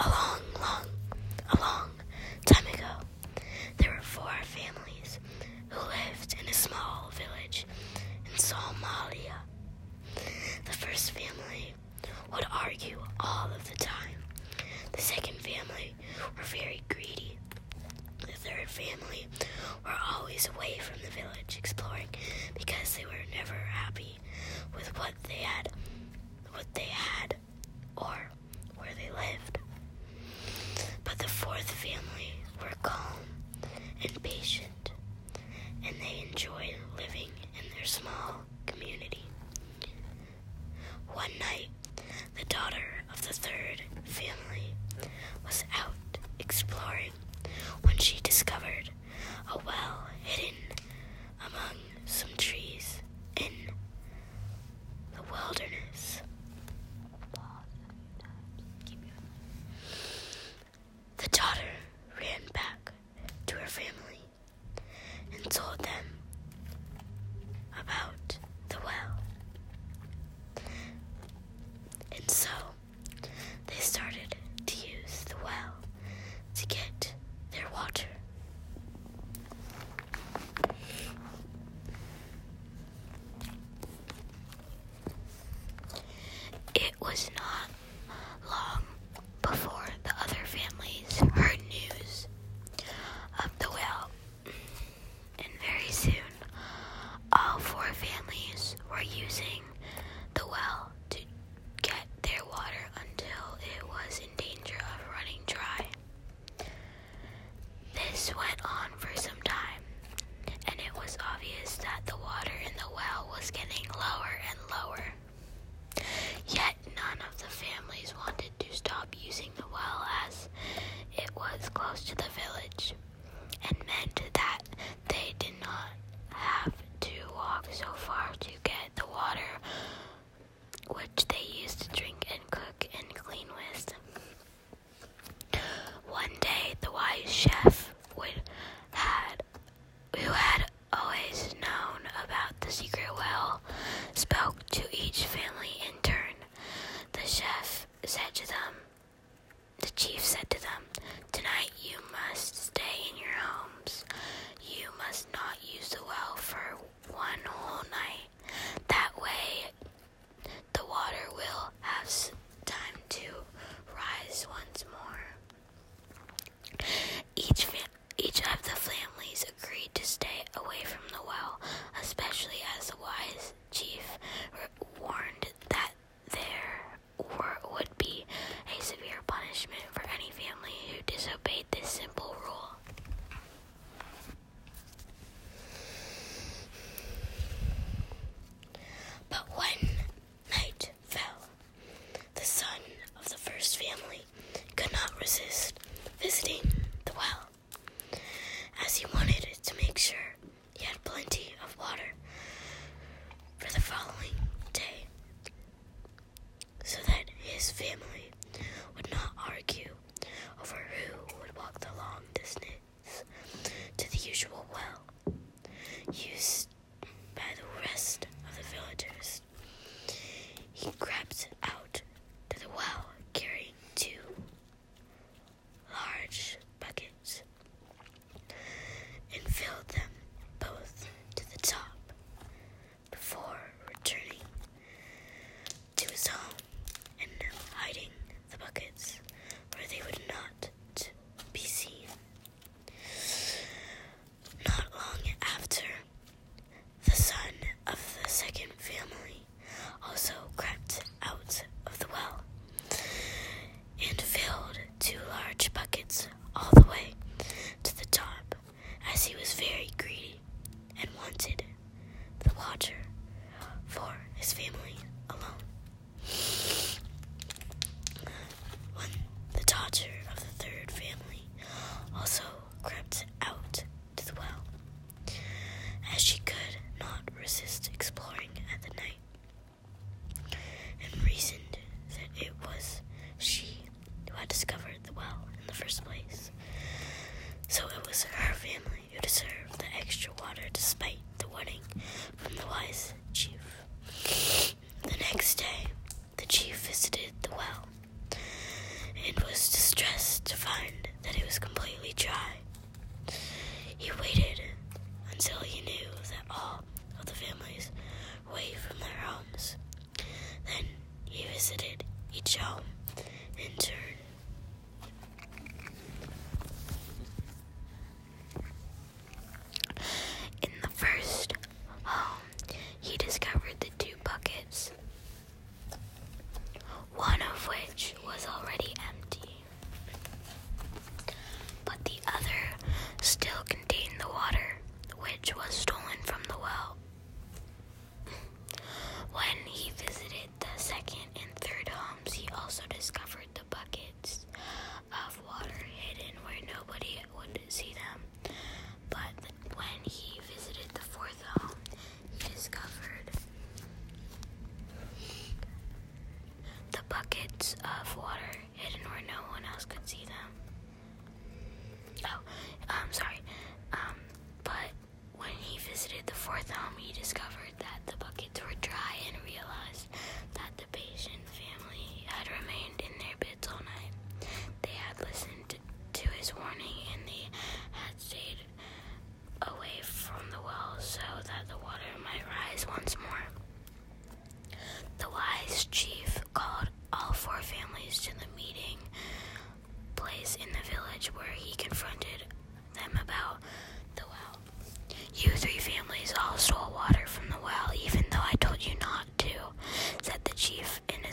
A long, long, a long time ago, there were four families who lived in a small village in Somalia. The first family would argue all of the time. The second family were very greedy. The third family were always away from the village exploring because they were never happy with what they had, what they had, or where they lived the fourth family were calm and patient, and they enjoyed living in their small community. One night, the daughter of the third family was out exploring when she discovered a well hidden among some trees in the wilderness. each family in turn. The chef said to them, The chief said to them, Tonight you must stay in your homes. You must not But what very greedy and wanted the water for his family.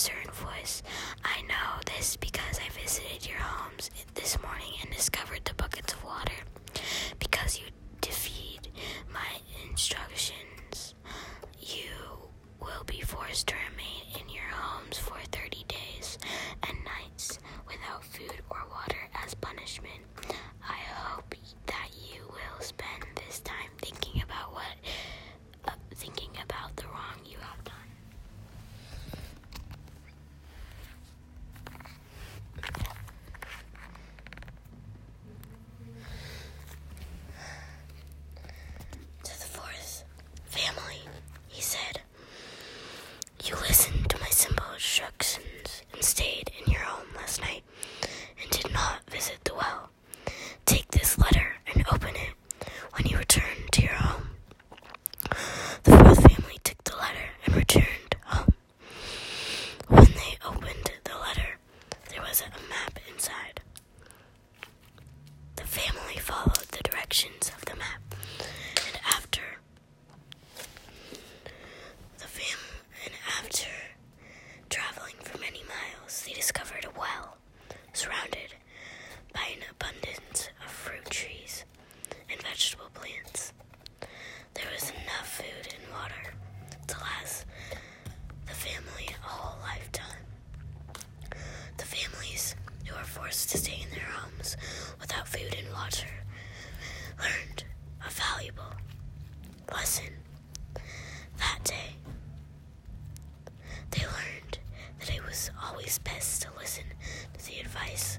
certain voice. I know this because I visited your homes this morning and discovered the buckets of water. Because you defied my instructions, you will be forced to remain in your homes for 30 days and nights without food or food and water, learned a valuable lesson that day. They learned that it was always best to listen to the advice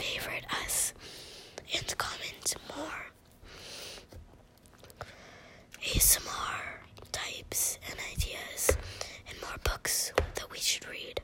favorite us and comment more ASMR types and ideas and more books that we should read.